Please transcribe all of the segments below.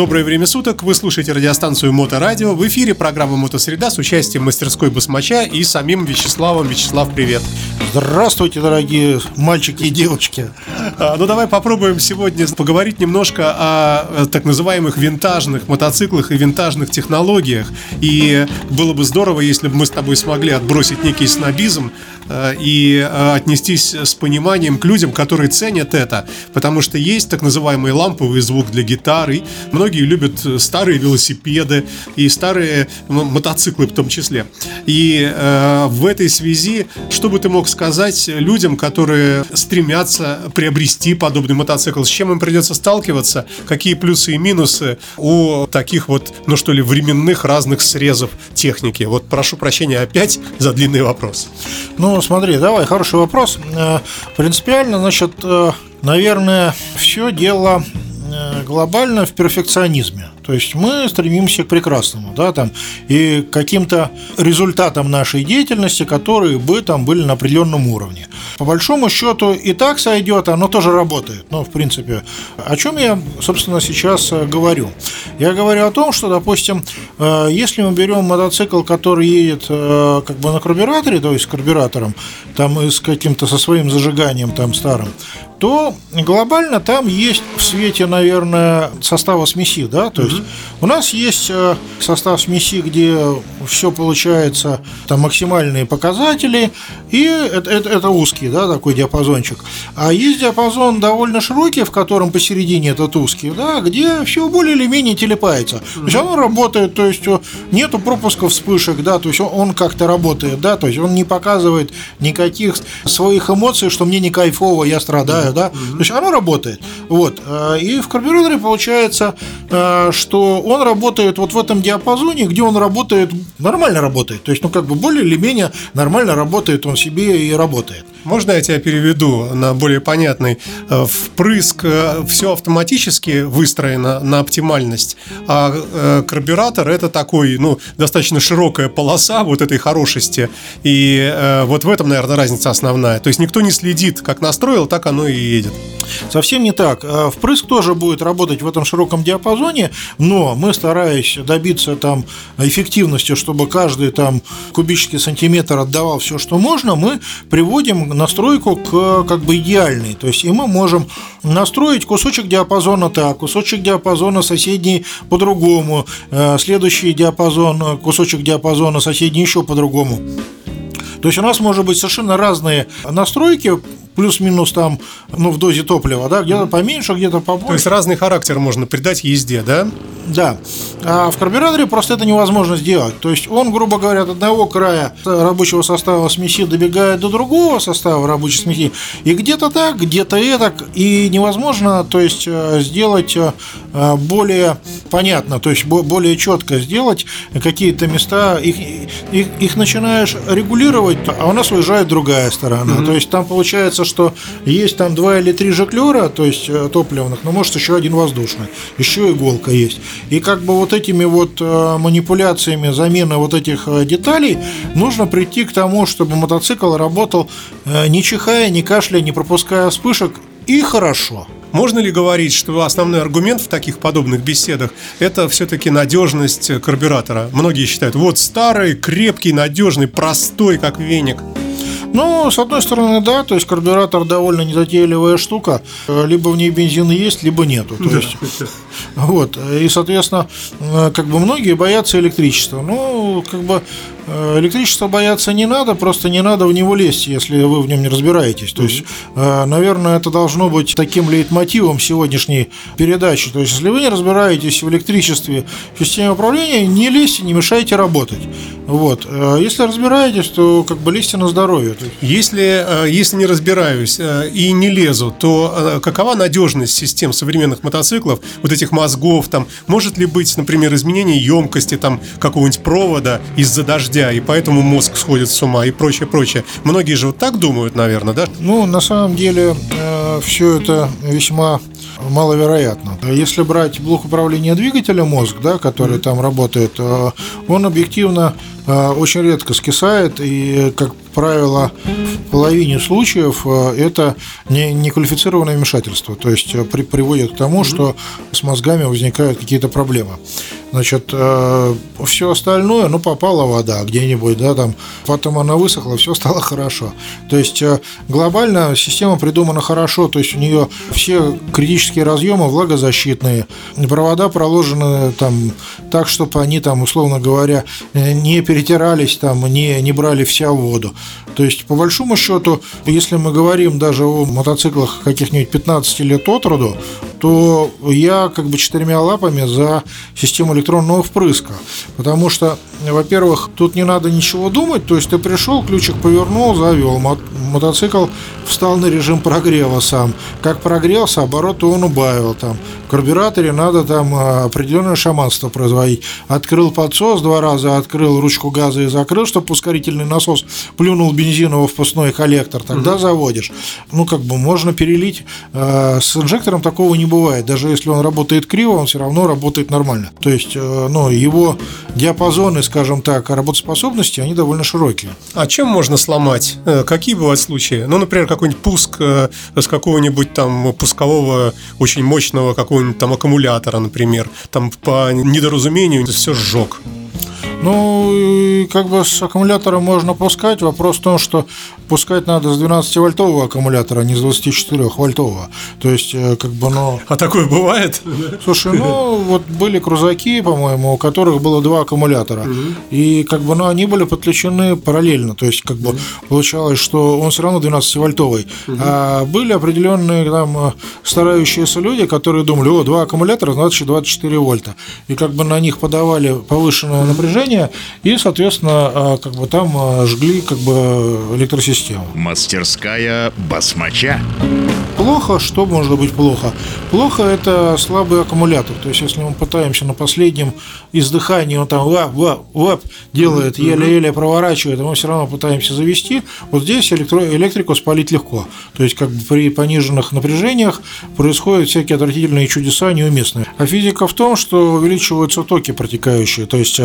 Доброе время суток, вы слушаете радиостанцию Моторадио. В эфире программа «Мотосреда» с участием мастерской Басмача и самим Вячеславом. Вячеслав, привет. Здравствуйте, дорогие мальчики и девочки. А, Ну давай попробуем сегодня поговорить немножко о э, так называемых винтажных мотоциклах и винтажных технологиях. И было бы здорово, если бы мы с тобой смогли отбросить некий снобизм и э, отнестись с пониманием к людям, которые ценят это. Потому что есть так называемый ламповый звук для гитары. Многие любят э, старые велосипеды и старые мотоциклы в том числе. И э, в этой связи, что бы ты мог сказать людям, которые стремятся приобрести подобный мотоцикл, с чем им придется сталкиваться, какие плюсы и минусы у таких вот, ну что ли, временных разных срезов техники? Вот прошу прощения опять за длинный вопрос. Ну, смотри, давай, хороший вопрос. Э, Принципиально, значит, э, наверное, все дело э, глобально в перфекционизме. То есть мы стремимся к прекрасному, да, там, и каким-то результатам нашей деятельности, которые бы там были на определенном уровне. По большому счету и так сойдет, оно тоже работает. Но, в принципе, о чем я, собственно, сейчас э, говорю? Я говорю о том, что, допустим, э, если мы берем мотоцикл, который едет э, как бы на карбюраторе, то есть с карбюратором, там и с каким-то со своим зажиганием там старым, то глобально там есть в свете, наверное, состава смеси, да, то есть у нас есть э, состав смеси, где все получается, там максимальные показатели, и это, это, это узкий, да, такой диапазончик. А есть диапазон довольно широкий, в котором посередине этот узкий, да, где все более или менее телепается. То есть оно работает, то есть о, нету пропусков вспышек, да, то есть он, он как-то работает, да, то есть он не показывает никаких своих эмоций, что мне не кайфово, я страдаю, да, то есть оно работает. Вот. э, И в карбюраторе получается, э, что он работает вот в этом диапазоне, где он работает, нормально работает. То есть, ну, как бы более или менее нормально работает он себе и работает. Можно я тебя переведу на более понятный? Э, Впрыск все автоматически выстроено на оптимальность, а э, карбюратор это такой, ну, достаточно широкая полоса вот этой хорошести. И э, вот в этом, наверное, разница основная. То есть никто не следит, как настроил, так оно и едет. Совсем не так. Э, Впрыск тоже будет работать в этом широком диапазоне, но мы стараясь добиться там эффективности, чтобы каждый там кубический сантиметр отдавал все, что можно, мы приводим настройку к как бы идеальной. То есть и мы можем настроить кусочек диапазона так, кусочек диапазона соседний по-другому, э, следующий диапазон, кусочек диапазона соседний еще по-другому. То есть у нас может быть совершенно разные настройки, плюс-минус там, ну, в дозе топлива, да, где-то поменьше, где-то побольше. То есть разный характер можно придать езде, да? Да. А в карбюраторе просто это невозможно сделать. То есть он, грубо говоря, от одного края рабочего состава смеси добегает до другого состава рабочей смеси. И где-то так, где-то так. И невозможно, то есть, э, сделать э, более понятно, то есть бо- более четко сделать какие-то места. Их, их, их начинаешь регулировать, а у нас уезжает другая сторона. То есть там получается, что есть там два или три жаклера, то есть э, топливных, но может еще один воздушный. Еще иголка есть. И как бы вот этими вот э, манипуляциями замены вот этих э, деталей нужно прийти к тому, чтобы мотоцикл работал не чихая, не кашляя, не пропуская вспышек и хорошо. Можно ли говорить, что основной аргумент в таких подобных беседах это все-таки надежность карбюратора? Многие считают, вот старый, крепкий, надежный, простой, как веник. Ну, с одной стороны, да, то есть карбюратор довольно незатейливая штука, Э, либо в ней бензин есть, либо нету. То есть, вот, и, соответственно, э, как бы многие боятся электричества. Ну, как бы э, электричества бояться не надо, просто не надо в него лезть, если вы в нем не разбираетесь. То есть, э, наверное, это должно быть таким лейтмотивом сегодняшней передачи. То есть, если вы не разбираетесь в электричестве, в системе управления, не лезьте, не мешайте работать. Вот. Э, Если разбираетесь, то как бы лезьте на здоровье. Если, если не разбираюсь и не лезу, то какова надежность систем современных мотоциклов, вот этих мозгов, там, может ли быть, например, изменение емкости там какого-нибудь провода из-за дождя, и поэтому мозг сходит с ума и прочее, прочее. Многие же вот так думают, наверное, да? Ну, на самом деле, все это весьма маловероятно. Если брать блок управления двигателя мозг, да, который mm-hmm. там работает, э, он объективно э, очень редко скисает и, как правило, в половине случаев э, это не, неквалифицированное вмешательство, то есть при, приводит к тому, что с мозгами возникают какие-то проблемы. Значит, э, все остальное, ну, попала вода где-нибудь, да, там, потом она высохла, все стало хорошо. То есть, э, глобально система придумана хорошо, то есть, у нее все критические разъемы влагозащитные, провода проложены там так, чтобы они там, условно говоря, не перетирались, там, не, не брали вся воду. То есть, по большому счету, если мы говорим даже о мотоциклах каких-нибудь 15 лет от роду, то я как бы четырьмя лапами за систему электронного впрыска. Потому что, во-первых, тут не надо ничего думать, то есть ты пришел, ключик повернул, завел, мотоцикл встал на режим прогрева сам. Как прогрелся, обороты он убавил там. В карбюраторе надо там а, определенное шаманство производить. Открыл подсос два раза, открыл ручку газа и закрыл, чтобы ускорительный насос плюнул бензиновый впускной коллектор, тогда угу. заводишь. Ну, как бы можно перелить. А, с инжектором такого не бывает. Даже если он работает криво, он все равно работает нормально. То есть, э, ну, его диапазоны, скажем так, работоспособности, они довольно широкие. А чем можно сломать? Э, какие бывают случаи? Ну, например, какой-нибудь пуск э, с какого-нибудь там пускового очень мощного какого-нибудь там аккумулятора, например. Там по недоразумению все сжег. Ну, как бы с аккумулятора можно пускать. Вопрос в том, что пускать надо с 12-вольтового аккумулятора, а не с 24-вольтового. То есть, э, как бы, ну... А такое бывает? Слушай, ну, вот были крузаки, по-моему, у которых было два аккумулятора. И, как бы, ну, они были подключены параллельно. То есть, как бы, получалось, что он все равно 12-вольтовый. А были определенные там э, старающиеся люди, которые думали, о, два аккумулятора, значит, 24 вольта. И, как бы, на них подавали повышенное напряжение, движения, и, соответственно, а, как бы там а, жгли как бы электросистему. Мастерская басмача. Плохо, что может быть плохо? Плохо это слабый аккумулятор. То есть, если мы пытаемся на последнем издыхании, он там вап, вап, вап делает, еле-еле проворачивает, а мы все равно пытаемся завести, вот здесь электро электрику спалить легко. То есть, как бы при пониженных напряжениях происходят всякие отвратительные чудеса неуместные. А физика в том, что увеличиваются токи протекающие. То есть,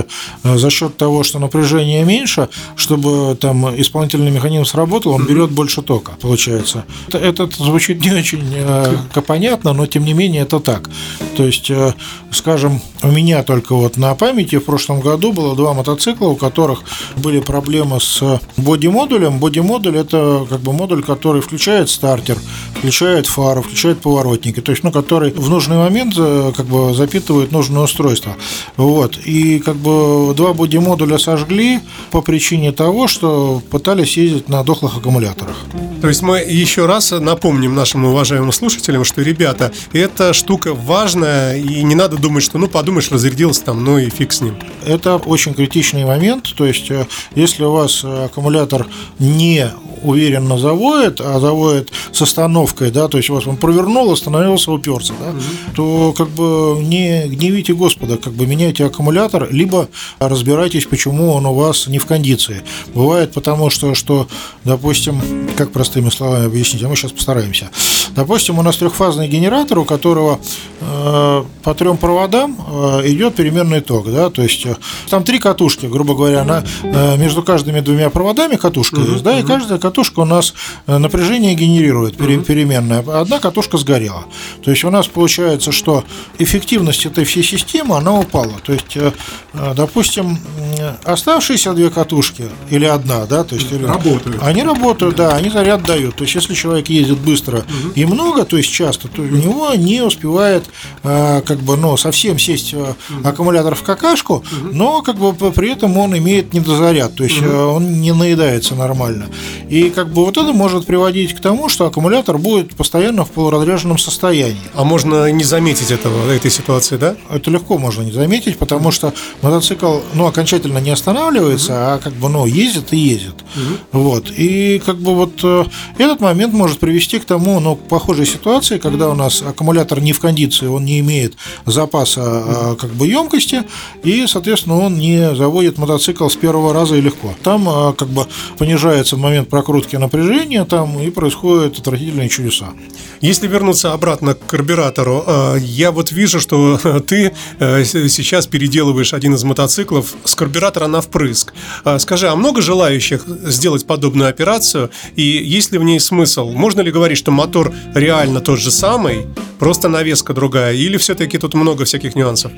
Э, за счет того, что напряжение меньше, чтобы там исполнительный механизм сработал, он берет больше тока, получается. Это, звучит не очень э, понятно, но тем не менее это так. То есть, э, скажем, у меня только вот на памяти в прошлом году было два мотоцикла, у которых были проблемы с боди-модулем. Боди-модуль – это как бы модуль, который включает стартер, включает фару, включает поворотники, то есть, ну, который в нужный момент э, как бы запитывает нужное устройство. Вот. И как бы два боди-модуля сожгли по причине того, что пытались ездить на дохлых аккумуляторах. То есть мы еще раз напомним нашим уважаемым слушателям, что, ребята, эта штука важная, и не надо думать, что, ну, подумаешь, разрядился там, ну и фиг с ним. Это очень критичный момент, то есть э, если у вас аккумулятор не уверенно заводит, а заводит с остановкой, да, то есть вас он провернул, остановился, уперся, да, угу. то как бы не гневите Господа, как бы меняйте аккумулятор, либо разбирайтесь, почему он у вас не в кондиции. Бывает потому, что, что допустим, как простыми словами объяснить, а мы сейчас постараемся. Допустим, у нас трехфазный генератор, у которого э, по трем проводам э, идет переменный ток, да, то есть э, там три катушки, грубо говоря, на, э, между каждыми двумя проводами катушка uh-huh, есть, да, uh-huh. и каждая катушка у нас э, напряжение генерирует переменное. Одна катушка сгорела. То есть у нас получается, что эффективность этой всей системы, она упала. То есть, э, э, допустим, оставшиеся две катушки или одна, да, то есть работают. Они работают, да, они заряд дают. То есть если человек ездит быстро угу. и много, то есть часто, то у него не успевает как бы, ну, совсем сесть угу. аккумулятор в какашку, угу. но как бы при этом он имеет недозаряд, то есть угу. он не наедается нормально. И как бы вот это может приводить к тому, что аккумулятор будет постоянно в полуразряженном состоянии. А можно не заметить этого, этой ситуации, да? Это легко можно не заметить, потому что мотоцикл, ну, окончательно не останавливается, угу. а как бы, ну, ездит и ездит. Угу. Вот. И как бы вот э, этот момент может привести к тому, ну, к похожей ситуации, когда у нас аккумулятор не в кондиции, он не имеет запаса угу. как бы емкости, и, соответственно, он не заводит мотоцикл с первого раза и легко. Там э, как бы понижается момент прокрутки напряжения, там и происходят отвратительные чудеса. Если вернуться обратно к карбюратору, э, я вот вижу, что ты э, сейчас переделываешь один из мотоциклов с карбюратора на впрыск. Э, скажи, а много желающих сделать подобную операцию? И есть ли в ней смысл? Можно ли говорить, что мотор реально тот же самый, просто навеска другая? Или все-таки тут много всяких нюансов?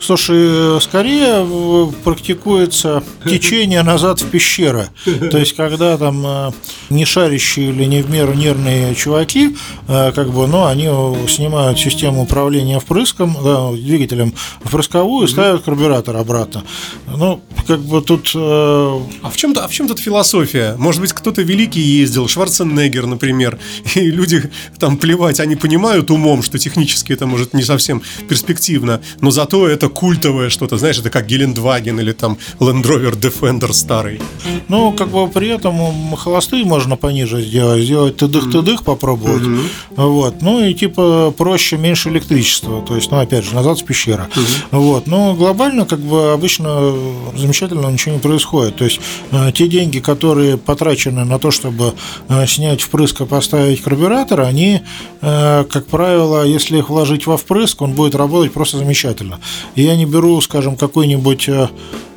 Слушай, скорее практикуется течение назад в пещеры. То есть, когда там не шарящие или не в меру нервные чуваки Э, как бы, но они снимают систему управления впрыском, да, двигателем впрысковую и ставят карбюратор обратно. Ну, как бы тут... Э... А в чем, а в чем тут философия? Может быть, кто-то великий ездил, Шварценеггер, например, и люди там плевать, они понимают умом, что технически это может не совсем перспективно, но зато это культовое что-то, знаешь, это как Гелендваген или там Land Rover Defender старый. Ну, как бы при этом холостые можно пониже сделать, сделать тыдых-тыдых попробовать. Mm-hmm. Вот. Ну и типа проще, меньше электричества. То есть, ну, опять же, назад с пещера. Угу. Вот. Но глобально, как бы обычно замечательно ничего не происходит. То есть э, те деньги, которые потрачены на то, чтобы э, снять впрыск и поставить карбюратор, они, э, как правило, если их вложить во впрыск, он будет работать просто замечательно. И я не беру, скажем, какой-нибудь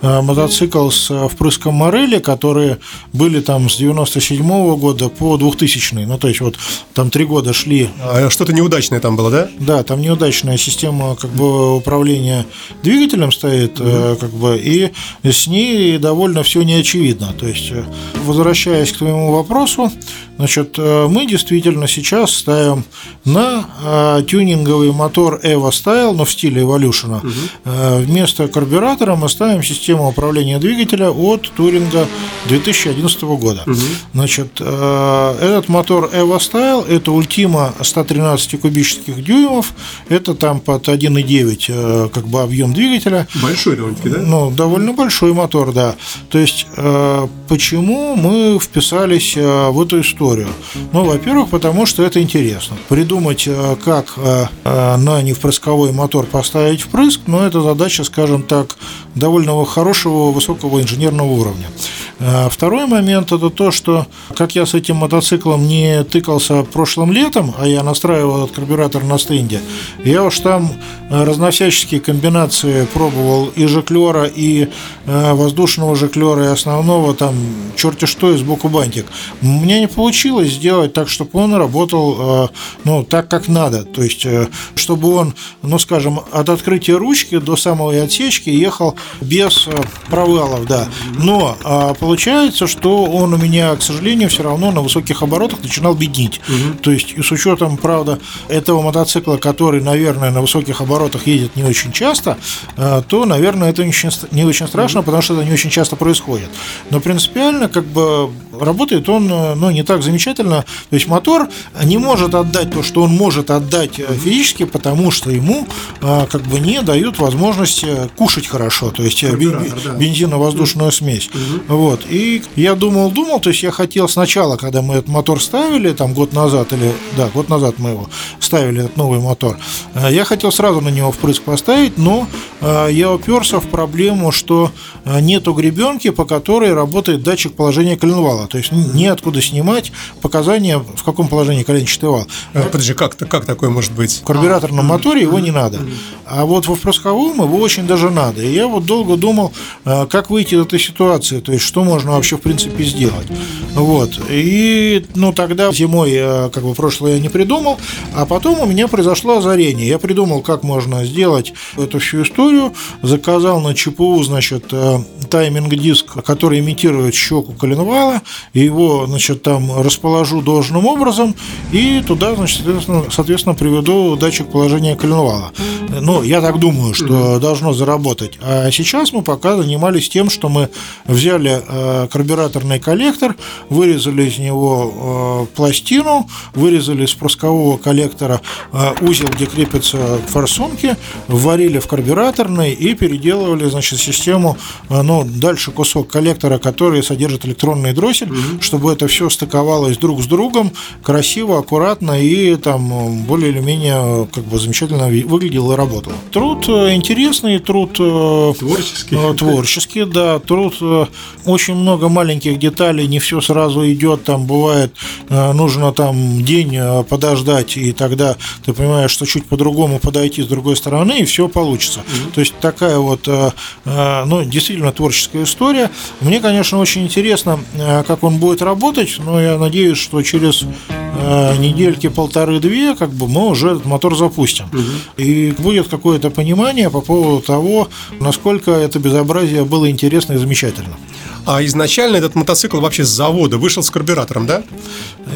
мотоцикл с впрыском Морели, которые были там с 97 -го года по 2000 ну то есть вот там три года шли. А что-то неудачное там было, да? Да, там неудачная система как бы управления двигателем стоит, угу. как бы, и с ней довольно все неочевидно. То есть, э, возвращаясь к твоему вопросу, значит, э, мы действительно сейчас ставим на тюнинговый мотор Evo Style, но в стиле Evolution. Угу. Вместо карбюратора мы ставим систему управления двигателя от Туринга 2011 года. Угу. Значит, этот мотор Evo Style – это Ultima 113 кубических дюймов, это там под 1,9 э, как бы объем двигателя. Большой довольно-таки, да? Ну, довольно большой мотор, да. То есть, э, почему мы вписались э, в эту историю? Ну, во-первых, потому что это интересно. Придумать, как на невпрысковой мотор поставить впрыск, но это задача, скажем так, довольно хорошего, высокого инженерного уровня. Второй момент – это то, что, как я с этим мотоциклом не тыкался прошлым летом, а я настраивал этот карбюратор на стенде, я уж там э, разновсяческие комбинации пробовал и жиклера, и э, воздушного жиклера, и основного, там, черти что, и сбоку бантик. Меня не получилось сделать так, чтобы он работал, э, ну, так, как надо. То есть, чтобы он, ну, скажем, от открытия ручки до самой отсечки ехал без провалов, да. Но получается, что он у меня, к сожалению, все равно на высоких оборотах начинал беднить. Угу. То есть, с учетом, правда, этого мотоцикла, который, наверное, на высоких оборотах едет не очень часто, э, то, наверное, это не очень страшно, потому что это не очень часто происходит. Но принципиально, как бы, работает он, э, ну, не так замечательно. То есть, мотор не может отдать то, что он может отдать э, физически, потому что ему, как бы, не дают возможности кушать хорошо, то есть, бензино-воздушную смесь. Вот. И я думал, думал, то есть, я хотел сначала, когда мы этот мотор ставили, там, год назад, или, да, год назад мы его ставили, этот новый мотор. Э, я хотел сразу на него впрыск поставить, но э, я уперся в проблему, что э, нету гребенки, по которой работает датчик положения коленвала. То есть неоткуда снимать показания, в каком положении коленчатый вал. Подожди, как, как такое может быть? В карбюраторном моторе его не надо. А вот во впрысковом его очень даже надо. И я вот долго думал, как выйти из этой ситуации, то есть что можно вообще в принципе сделать. Вот. И ну тогда зимой, как бы прошлое я не придумал, а потом у меня произошло озарение. Я придумал, как можно сделать эту всю историю. Заказал на ЧПУ, значит, э, тайминг-диск, который имитирует щеку коленвала. Его, значит, там расположу должным образом. И туда, значит, соответственно, соответственно приведу датчик положения коленвала. Ну, я так думаю, что должно заработать. А сейчас мы пока занимались тем, что мы взяли э, карбюраторный коллектор, вырезали из него э, пластину, вырезали из пускового коллектора э, узел, где крепятся форсунки, вварили в карбюраторный и переделывали, значит, систему, э, ну, дальше кусок коллектора, который содержит электронный дроссель, угу. чтобы это все стыковалось друг с другом, красиво, аккуратно и там более или менее как бы замечательно выглядело и работало. Труд э, интересный, труд творческий, творческий, да, труд очень много маленьких деталей, не все сразу идет, там бывает, э, нужно там день э, подождать, и тогда ты понимаешь, что чуть по-другому подойти с другой стороны, и все получится. Mm-hmm. То есть такая вот, ну, действительно творческая история. Мне, конечно, очень интересно, как он будет работать, но я надеюсь, что через недельки полторы-две, как бы мы уже этот мотор запустим. Угу. И будет какое-то понимание по поводу того, насколько это безобразие было интересно и замечательно. А изначально этот мотоцикл вообще с завода вышел с карбюратором, да?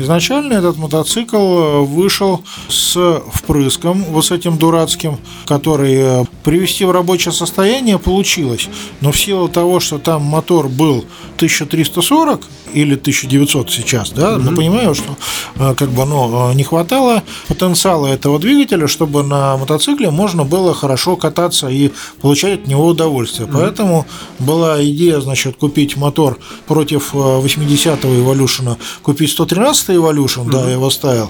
Изначально этот мотоцикл вышел с впрыском, вот с этим дурацким, который э, привести в рабочее состояние получилось. Но в силу того, что там мотор был 1340 или 1900 сейчас, да, mm-hmm. мы понимаем, что э, как бы, ну, не хватало потенциала этого двигателя, чтобы на мотоцикле можно было хорошо кататься и получать от него удовольствие. Mm-hmm. Поэтому была идея, значит, купить мотор против 80-го э, Evolution, купить 113-й Evolution, mm-hmm. да, я его ставил,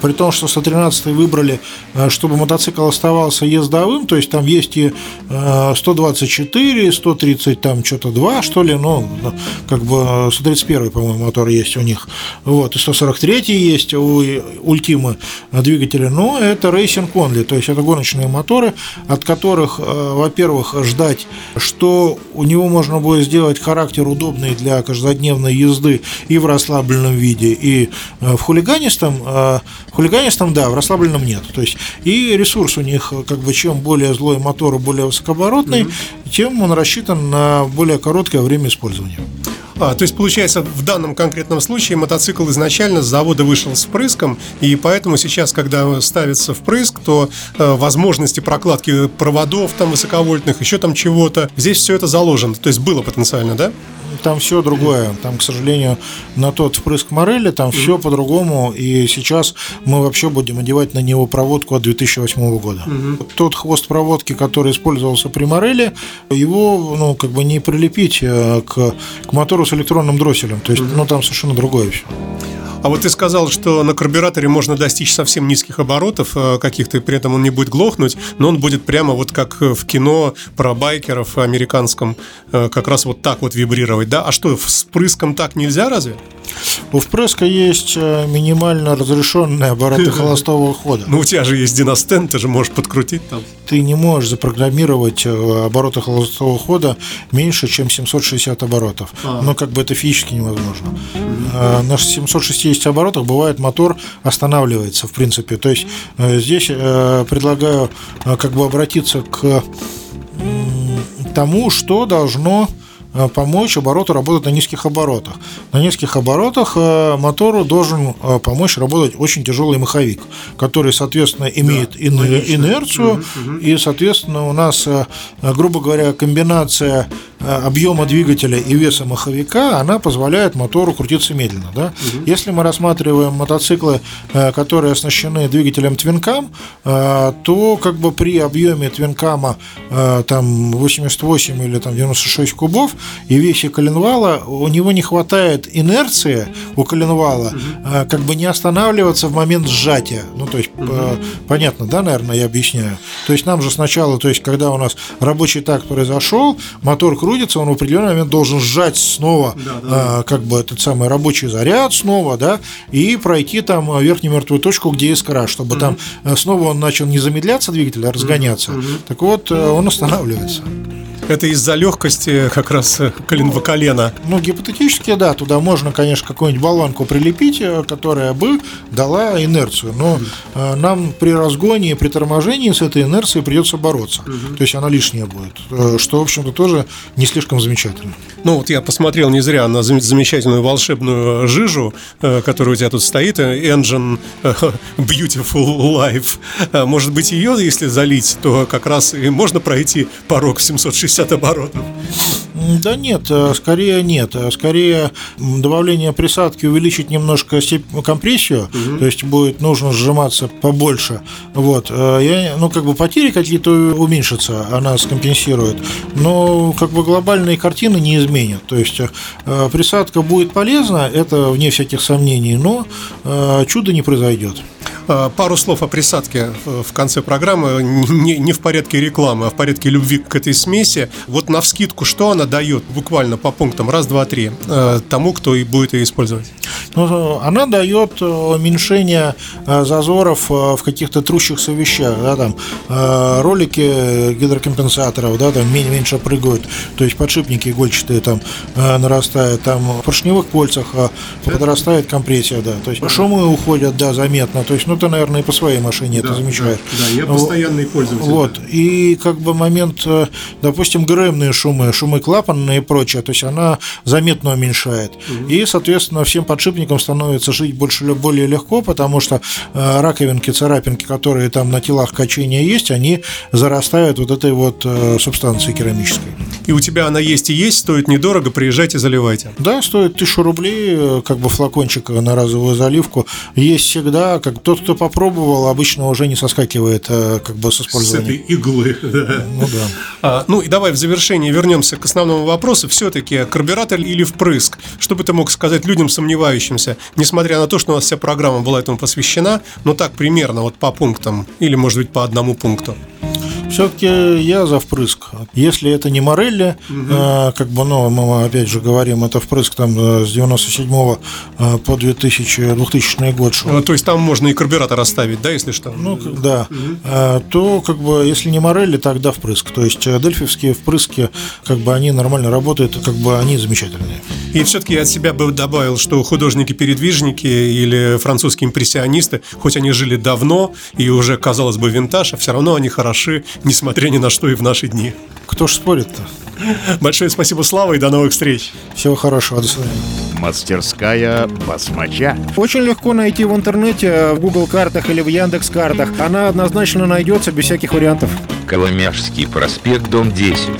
при том, что 113-й выбрали, чтобы мотоцикл оставался ездовым, то есть там есть и 124, 130, там что-то 2, что ли, ну, как бы 131, по-моему, мотор есть у них, вот, и 143 есть у Ультимы двигателя, но это Racing Only, то есть это гоночные моторы, от которых, э, во-первых, ждать, что у него можно будет сделать характер удобный для каждодневной езды и в расслабленном виде, и э, в хулиганистом, э, в хулиганистом, да, в расслабленном нет. То есть и ресурс у них, как бы, чем более злой мотор более высокооборотный, mm-hmm. тем он рассчитан на более короткое время использования. А, то есть, получается, в данном конкретном случае мотоцикл изначально с завода вышел с впрыском, и поэтому сейчас, когда ставится впрыск, то э, возможности прокладки проводов там высоковольтных, еще там чего-то, здесь все это заложено. То есть было потенциально, да? Там все другое. Там, к сожалению, на тот впрыск морели там все по-другому. И сейчас мы вообще будем одевать на него проводку от 2008 года. Угу. Тот хвост проводки, который использовался при морели, его, ну, как бы не прилепить э, к, к мотору с электронным дросселем. То есть, угу. ну, там совершенно другое все. А вот ты сказал, что на карбюраторе можно достичь совсем низких оборотов э, каких-то, при этом он не будет глохнуть, но он будет прямо вот как в кино про байкеров американском, э, как раз вот так вот вибрировать, да? А что, с прыском так нельзя разве? У впрыска есть э, минимально разрешенные обороты холостого хода. Ну, у тебя же есть диностен, ты же можешь подкрутить там. Ты не можешь запрограммировать обороты холостого хода меньше, чем 760 оборотов. А. Но как бы это физически невозможно. Mm-hmm. На 760 150 оборотах бывает мотор останавливается, в принципе. То есть э, здесь э, предлагаю э, как бы обратиться к тому, что должно помочь обороту работать на низких оборотах. На низких оборотах э, мотору должен э, помочь работать очень тяжелый маховик, который, соответственно, имеет да, инерцию, угу, угу. и, соответственно, у нас, грубо говоря, комбинация объема двигателя и веса маховика, она позволяет мотору крутиться медленно. Да? Угу. Если мы рассматриваем мотоциклы, которые оснащены двигателем твинкам, то как бы при объеме твинкама там 88 или там 96 кубов и вещи коленвала, у него не хватает инерции у коленвала, угу. как бы не останавливаться в момент сжатия. Ну, то есть, угу. понятно, да, наверное, я объясняю. То есть, нам же сначала, то есть, когда у нас рабочий такт произошел, мотор крутится, он в определенный момент должен сжать снова, да, да. как бы, этот самый рабочий заряд снова, да, и пройти там верхнюю мертвую точку, где искра, чтобы угу. там э, снова он начал не замедляться двигатель, а разгоняться. Угу. Так вот, э, он останавливается. Это из-за легкости как раз э, коленного колена. Ну, гипотетически, да, туда можно, конечно, какую-нибудь болванку прилепить, э, которая бы дала инерцию. Но mm нам при разгоне и при торможении с этой инерцией придется бороться. Mm-hmm. То есть она лишняя будет. Что, в общем-то, тоже не слишком замечательно. Ну, вот я посмотрел не зря на замечательную волшебную жижу, которая у тебя тут стоит, Engine Beautiful Life. Может быть, ее, если залить, то как раз и можно пройти порог в 760 50 оборотов. Да нет, э, скорее нет. Э, скорее добавление присадки увеличить немножко компрессию, угу. то есть будет нужно сжиматься побольше. Вот. Э, я, ну, как бы потери какие-то уменьшатся, она скомпенсирует. Но как бы глобальные картины не изменят. То есть присадка будет полезна, это вне всяких сомнений, но чудо не произойдет. Э, пару слов о присадке в конце программы, не, не в порядке рекламы, а в порядке любви к этой смеси. Вот на вскидку, что она дает буквально по пунктам раз, два, три э, тому, кто и будет ее использовать? Ну, она дает уменьшение зазоров в каких-то трущихся вещах, да, там ролики гидрокомпенсаторов, да, там меньше прыгают, то есть подшипники игольчатые там нарастают, там в поршневых кольцах подрастает компрессия, да, то есть шумы уходят, да, заметно, то есть, ну, ты, наверное, и по своей машине да, это замечаешь. Да, да я постоянный пользователь. Вот, и как бы момент, допустим, ГРМные шумы, шумы клапанные и прочее, то есть она заметно уменьшает. Угу. И, соответственно, всем подшипникам становится жить больше более легко, потому что э, раковинки, царапинки, которые там на телах качения есть, они зарастают вот этой вот э, субстанцией керамической. И у тебя она есть и есть, стоит недорого, приезжайте, заливайте. Да, стоит тысячу рублей, э, как бы флакончик на разовую заливку. Есть всегда, как тот, кто попробовал, обычно уже не соскакивает как бы с использованием. С этой иглы. Ну да. А, ну и давай в завершении вернемся к основному вопросу. Все-таки карбюратор или впрыск? Что бы ты мог сказать людям сомневающимся, несмотря на то, что у нас вся программа была этому посвящена, но так примерно вот по пунктам или, может быть, по одному пункту? Все-таки я за впрыск. Если это не Морелли, угу. как бы, ну, мы опять же говорим, это впрыск там э, с 97 э, по 2000, 2000 год шел. Ну, то есть там можно и карбюратор оставить, да, если что? Ну, да. Угу. То, как бы, если не Морелли, тогда впрыск. То есть э, дельфивские впрыски, как бы, они нормально работают, как бы, они замечательные. И все-таки я от себя бы добавил, что художники-передвижники или французские импрессионисты, хоть они жили давно и уже, казалось бы, винтаж, а все равно они хороши несмотря ни на что и в наши дни. Кто ж спорит-то? Большое спасибо, Слава, и до новых встреч. Всего хорошего, до свидания. Мастерская Басмача. Очень легко найти в интернете, в Google картах или в Яндекс картах. Она однозначно найдется без всяких вариантов. Коломяжский проспект, дом 10.